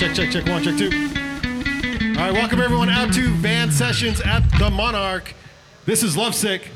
check, check, check. One, check, two. All right, welcome everyone out to Van Sessions at the Monarch. This is Lovesick.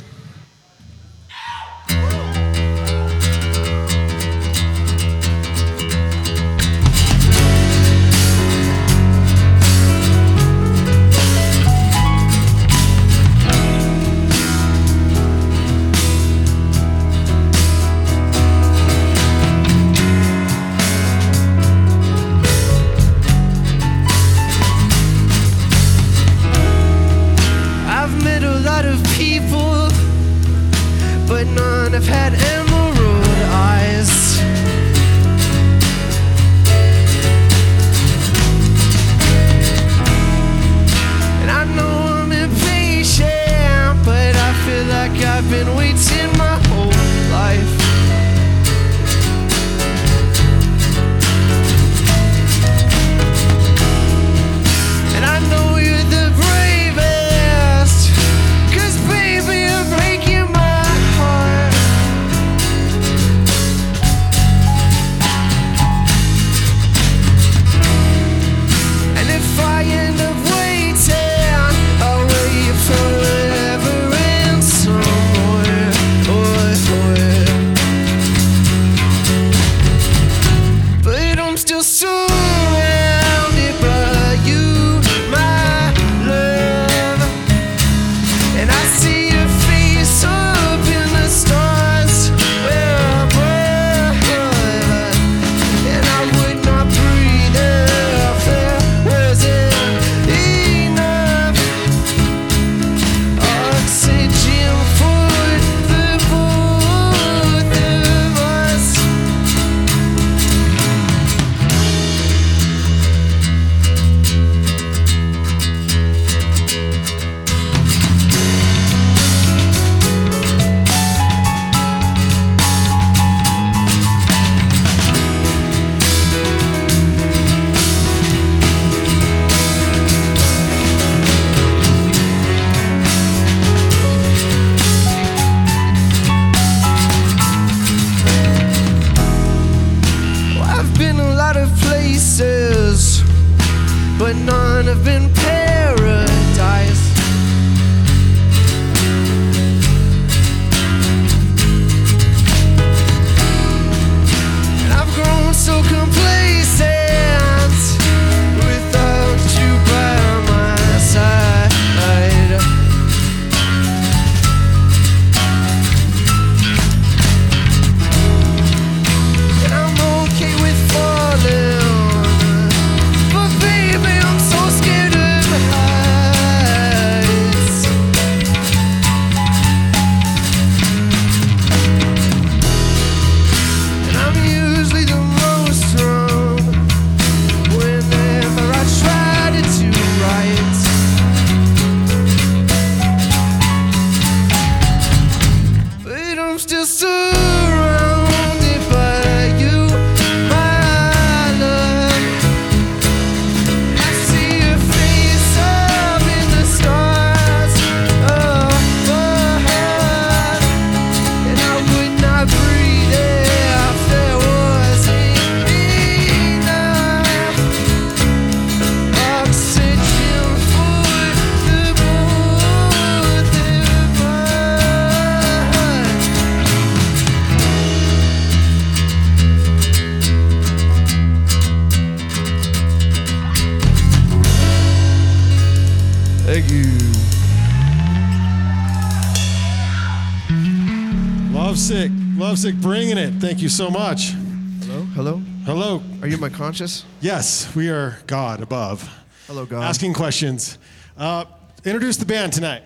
Thank you so much. Hello, hello. Hello. Are you my conscious? Yes, we are God above. Hello, God. Asking questions. Uh, introduce the band tonight.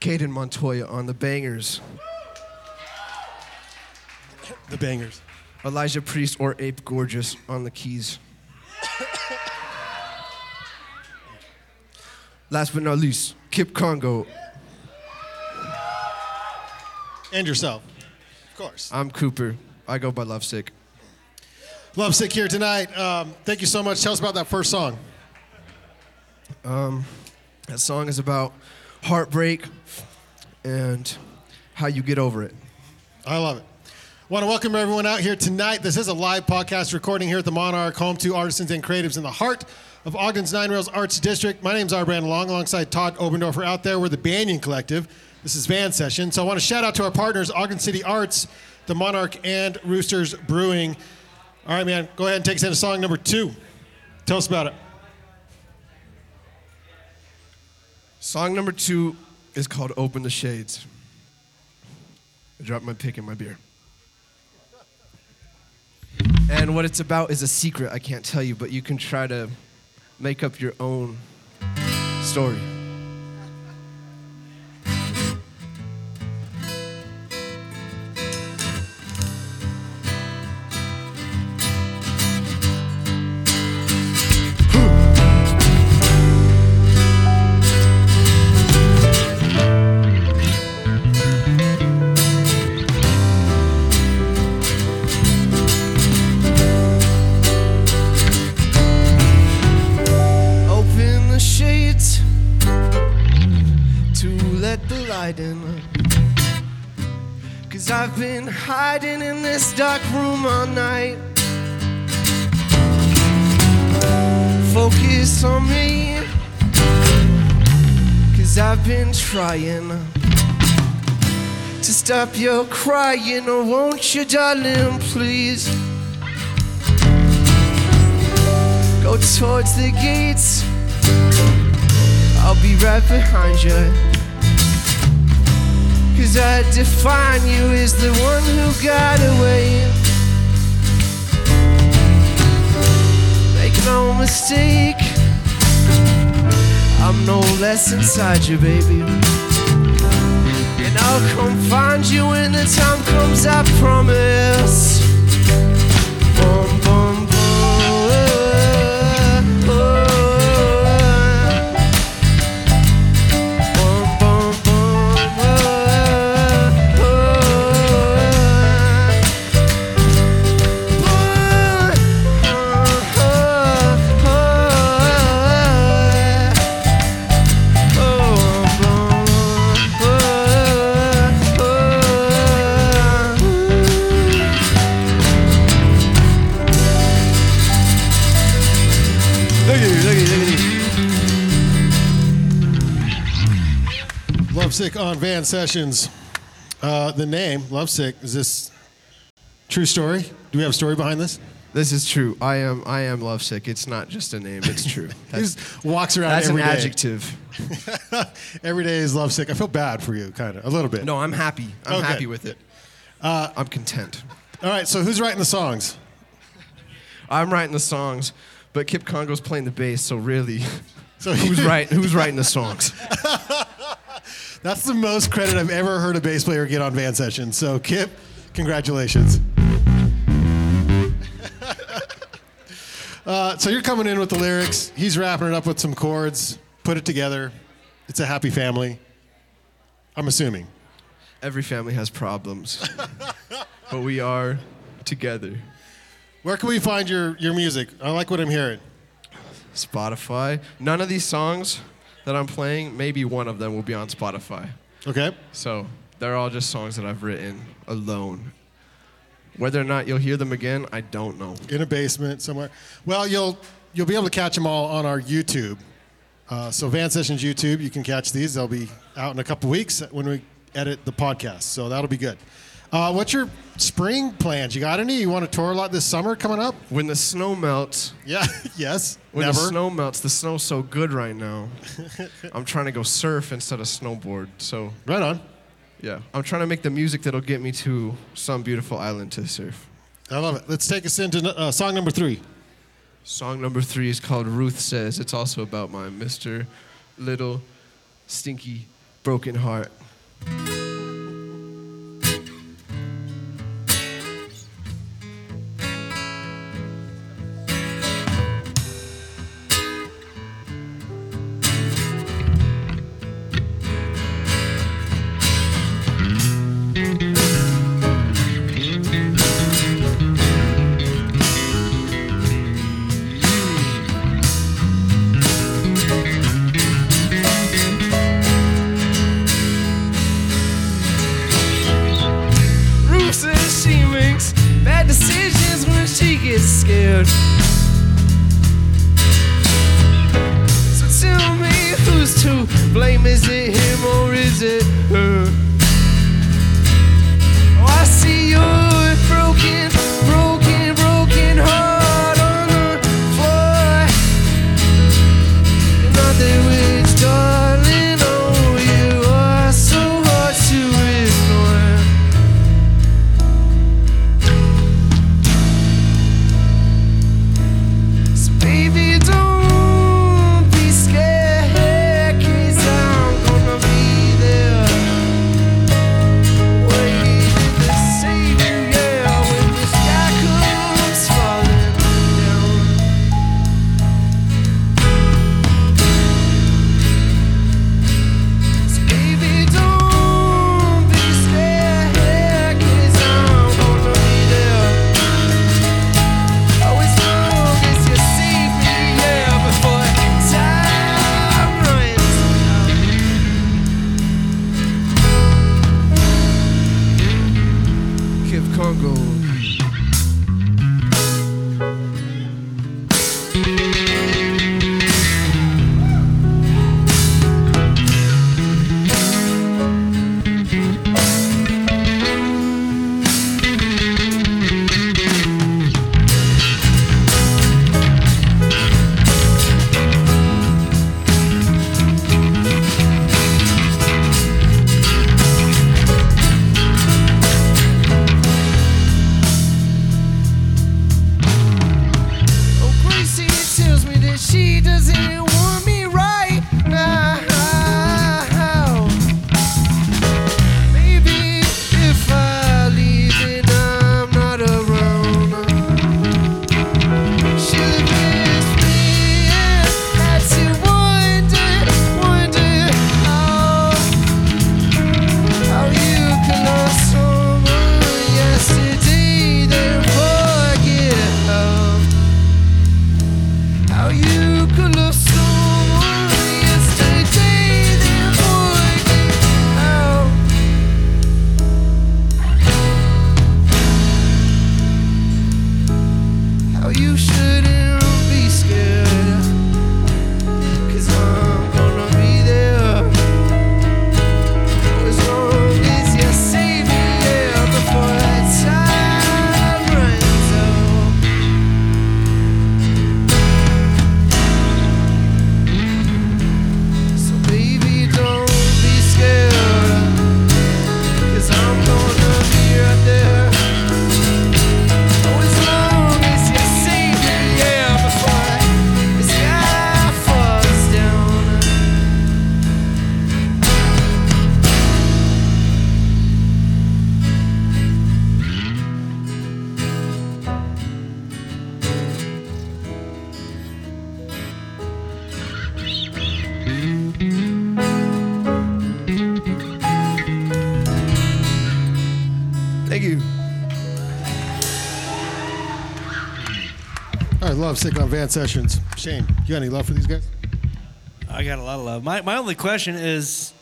Caden Montoya on the bangers. The Bangers. Elijah Priest or Ape Gorgeous on the keys. Last but not least, Kip Congo. And yourself. Of course. I'm Cooper. I go by Lovesick. Lovesick here tonight. Um, thank you so much. Tell us about that first song. That song is about heartbreak and how you get over it. I love it. I Want to welcome everyone out here tonight. This is a live podcast recording here at the Monarch, home to artisans and creatives in the heart of Ogden's Nine Rails Arts District. My name is Brandon Long, alongside Todd Oberndorfer out there. We're the Banyan Collective. This is Van Session. So I want to shout out to our partners, Ogden City Arts, the Monarch, and Roosters Brewing. All right, man, go ahead and take us into song number two. Tell us about it. Song number two is called Open the Shades. I dropped my pick in my beer. And what it's about is a secret I can't tell you, but you can try to make up your own story. Hiding in this dark room all night. Focus on me. Cause I've been trying to stop your crying. Oh, won't you, darling, please? Go towards the gates. I'll be right behind you. Cause I define you as the one who got away. Make no mistake, I'm no less inside you, baby. And I'll come find you when the time comes, I promise. Lovesick on Van Sessions. Uh, the name, Lovesick, is this true story? Do we have a story behind this? This is true. I am I am lovesick. It's not just a name, it's true. He just walks around that's an day. adjective. every day is lovesick. I feel bad for you, kind of, a little bit. No, I'm happy. I'm Okay. happy with it. Uh, I'm content. All right, so who's writing the songs? I'm writing the songs, but Kip Congo's playing the bass, so really, So who's who's writing the songs? That's the most credit I've ever heard a bass player get on Van Sessions. So, Kip, congratulations. uh, so you're coming in with the lyrics. He's wrapping it up with some chords. Put it together. It's a happy family. I'm assuming. Every family has problems, but we are together. Where can we find your, your music? I like what I'm hearing. Spotify. None of these songs that I'm playing, maybe one of them will be on Spotify. Okay. So they're all just songs that I've written alone. Whether or not you'll hear them again, I don't know. in a basement somewhere. Well, you'll you'll be able to catch them all on our YouTube. Uh, so Van Sessions YouTube, you can catch these. They'll be out in a couple weeks when we edit the podcast. So that'll be good. Uh, what's your spring plans? You got any? You want to tour a lot this summer coming up? When the snow melts, Yeah. yes. when Never. the snow melts, the snow's so good right now. I'm trying to go surf instead of snowboard. So right on. yeah, I'm trying to make the music that'll get me to some beautiful island to surf. I love it. Let's take us into uh, song number three. Song number three is called Ruth Says. It's also about my Mr. Little Stinky Broken Heart. Out. Thank you. I love sick on van sessions. Shane, you got any love for these guys? I got a lot of love. My, my only question is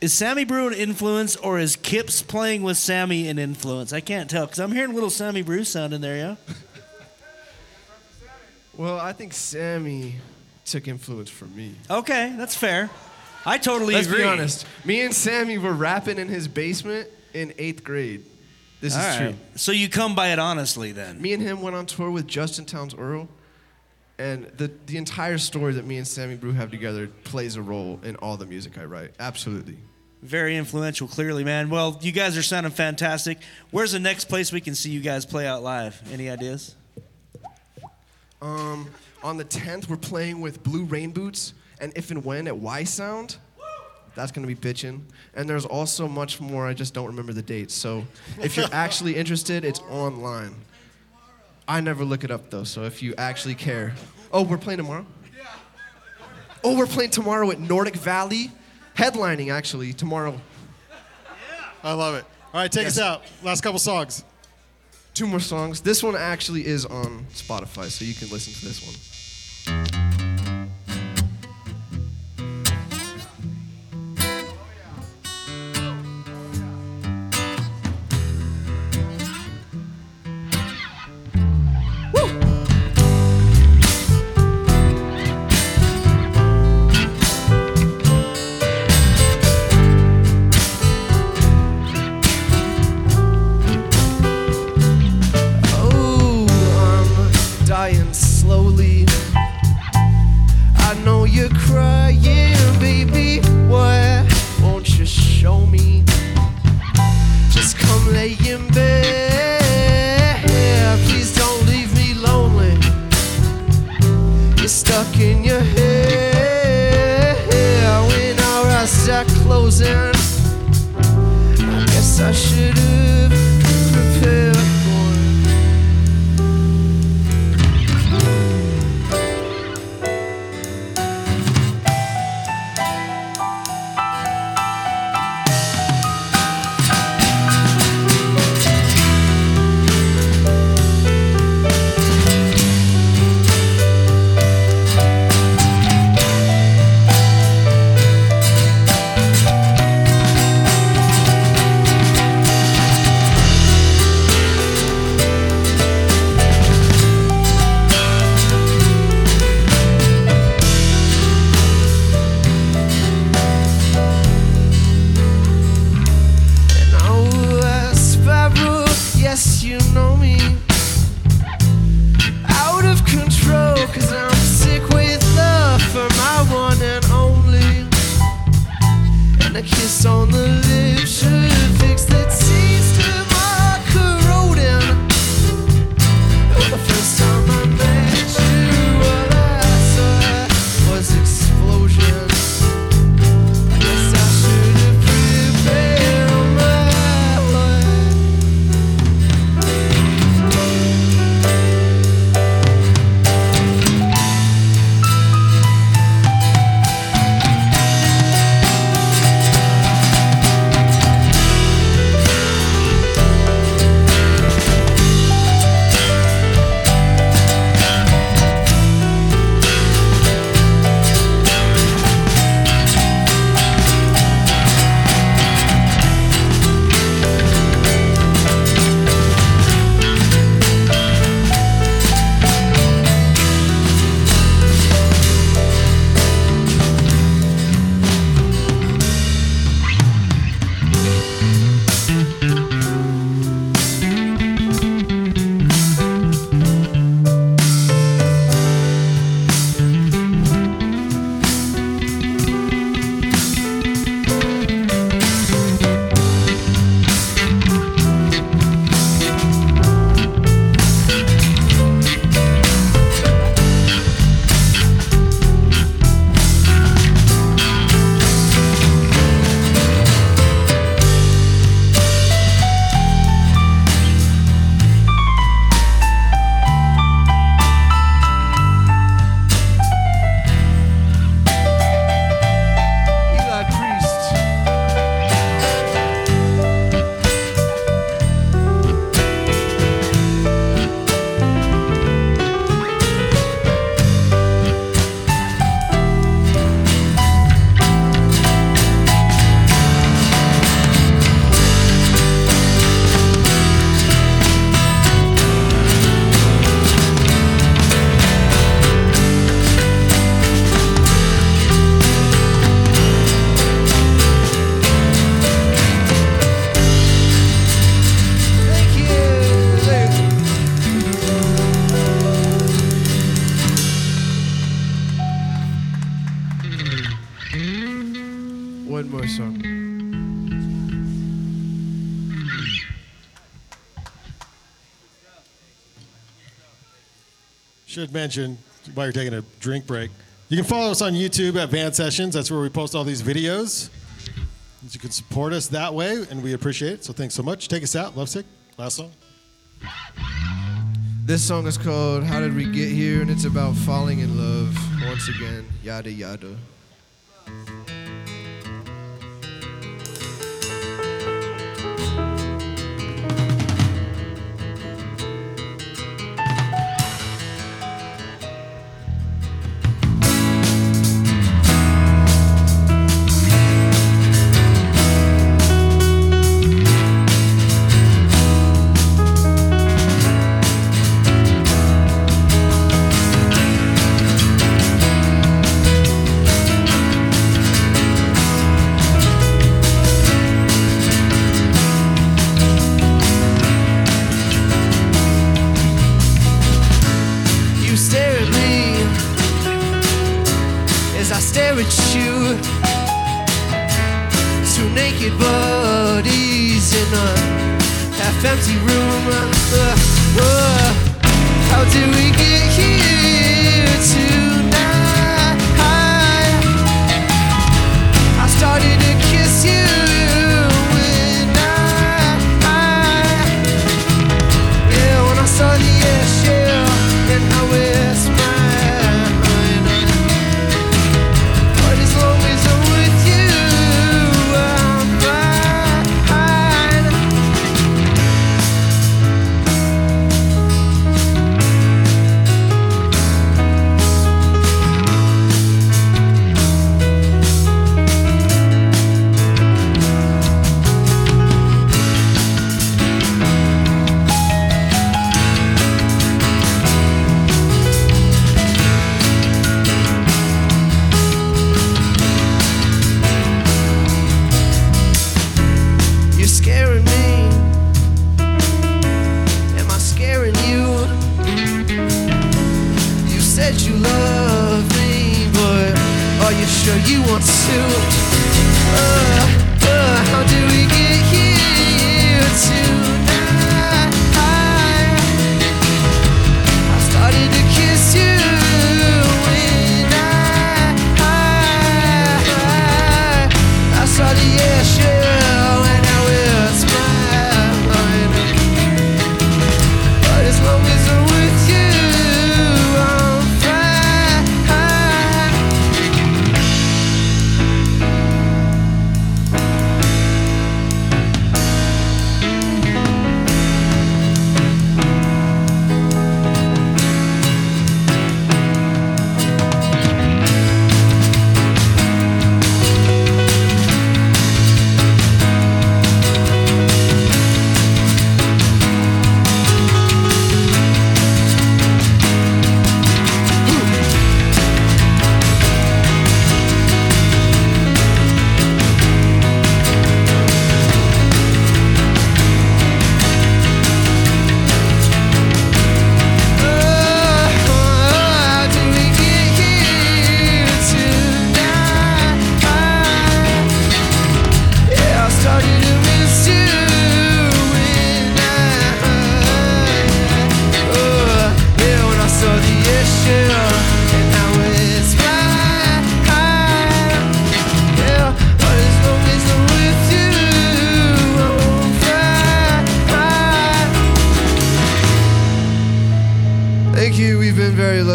Is Sammy Brue an influence or is Kips playing with Sammy an influence? I can't tell because I'm hearing a little Sammy Brue sound in there, yeah? Well, I think Sammy took influence from me. Okay, that's fair. I totally Let's agree. be honest. Me and Sammy were rapping in his basement in eighth grade. This All is right. true. So you come by it honestly then. Me and him went on tour with Justin Townes Earle, and the the entire story that me and Sammy Brue have together plays a role in all the music I write. Absolutely. Very influential, clearly, man. Well, you guys are sounding fantastic. Where's the next place we can see you guys play out live? Any ideas? Um, on the 10th, we're playing with Blue Rain Boots and If and When at Y Sound. That's gonna be bitching. And there's also much more. I just don't remember the dates. So if you're actually interested, it's online. I never look it up though. So if you actually care, oh, we're playing tomorrow. Yeah. Oh, we're playing tomorrow at Nordic Valley, headlining actually tomorrow. I love it. All right, take Yes. us out. Last couple songs. Two more songs. This one actually is on Spotify, so you can listen to this one. I guess Should mention while you're taking a drink break, you can follow us on YouTube at Van Sessions. That's where we post all these videos. You can support us that way, and we appreciate it. So thanks so much. Take us out. Love sick. Last song. This song is called How Did We Get Here? and it's about falling in love once again. Yada yada.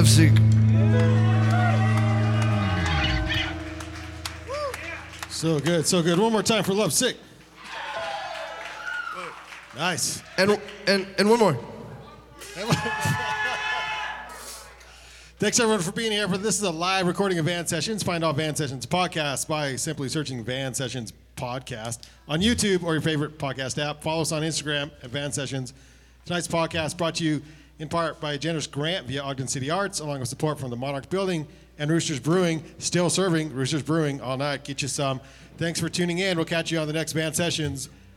Been very lovesick. So good, so good. One more time for Love Sick. Nice. And and and one more. Thanks everyone for being here. For this is a live recording of Van Sessions. Find all Van Sessions podcasts by simply searching Van Sessions podcast on YouTube or your favorite podcast app. Follow us on Instagram at Van Sessions. Tonight's podcast brought to you in part by a generous grant via Ogden City Arts, along with support from the Monarch Building and Roosters Brewing. Still serving Roosters Brewing all night. Get you some. Thanks for tuning in. We'll catch you on the next Van Sessions.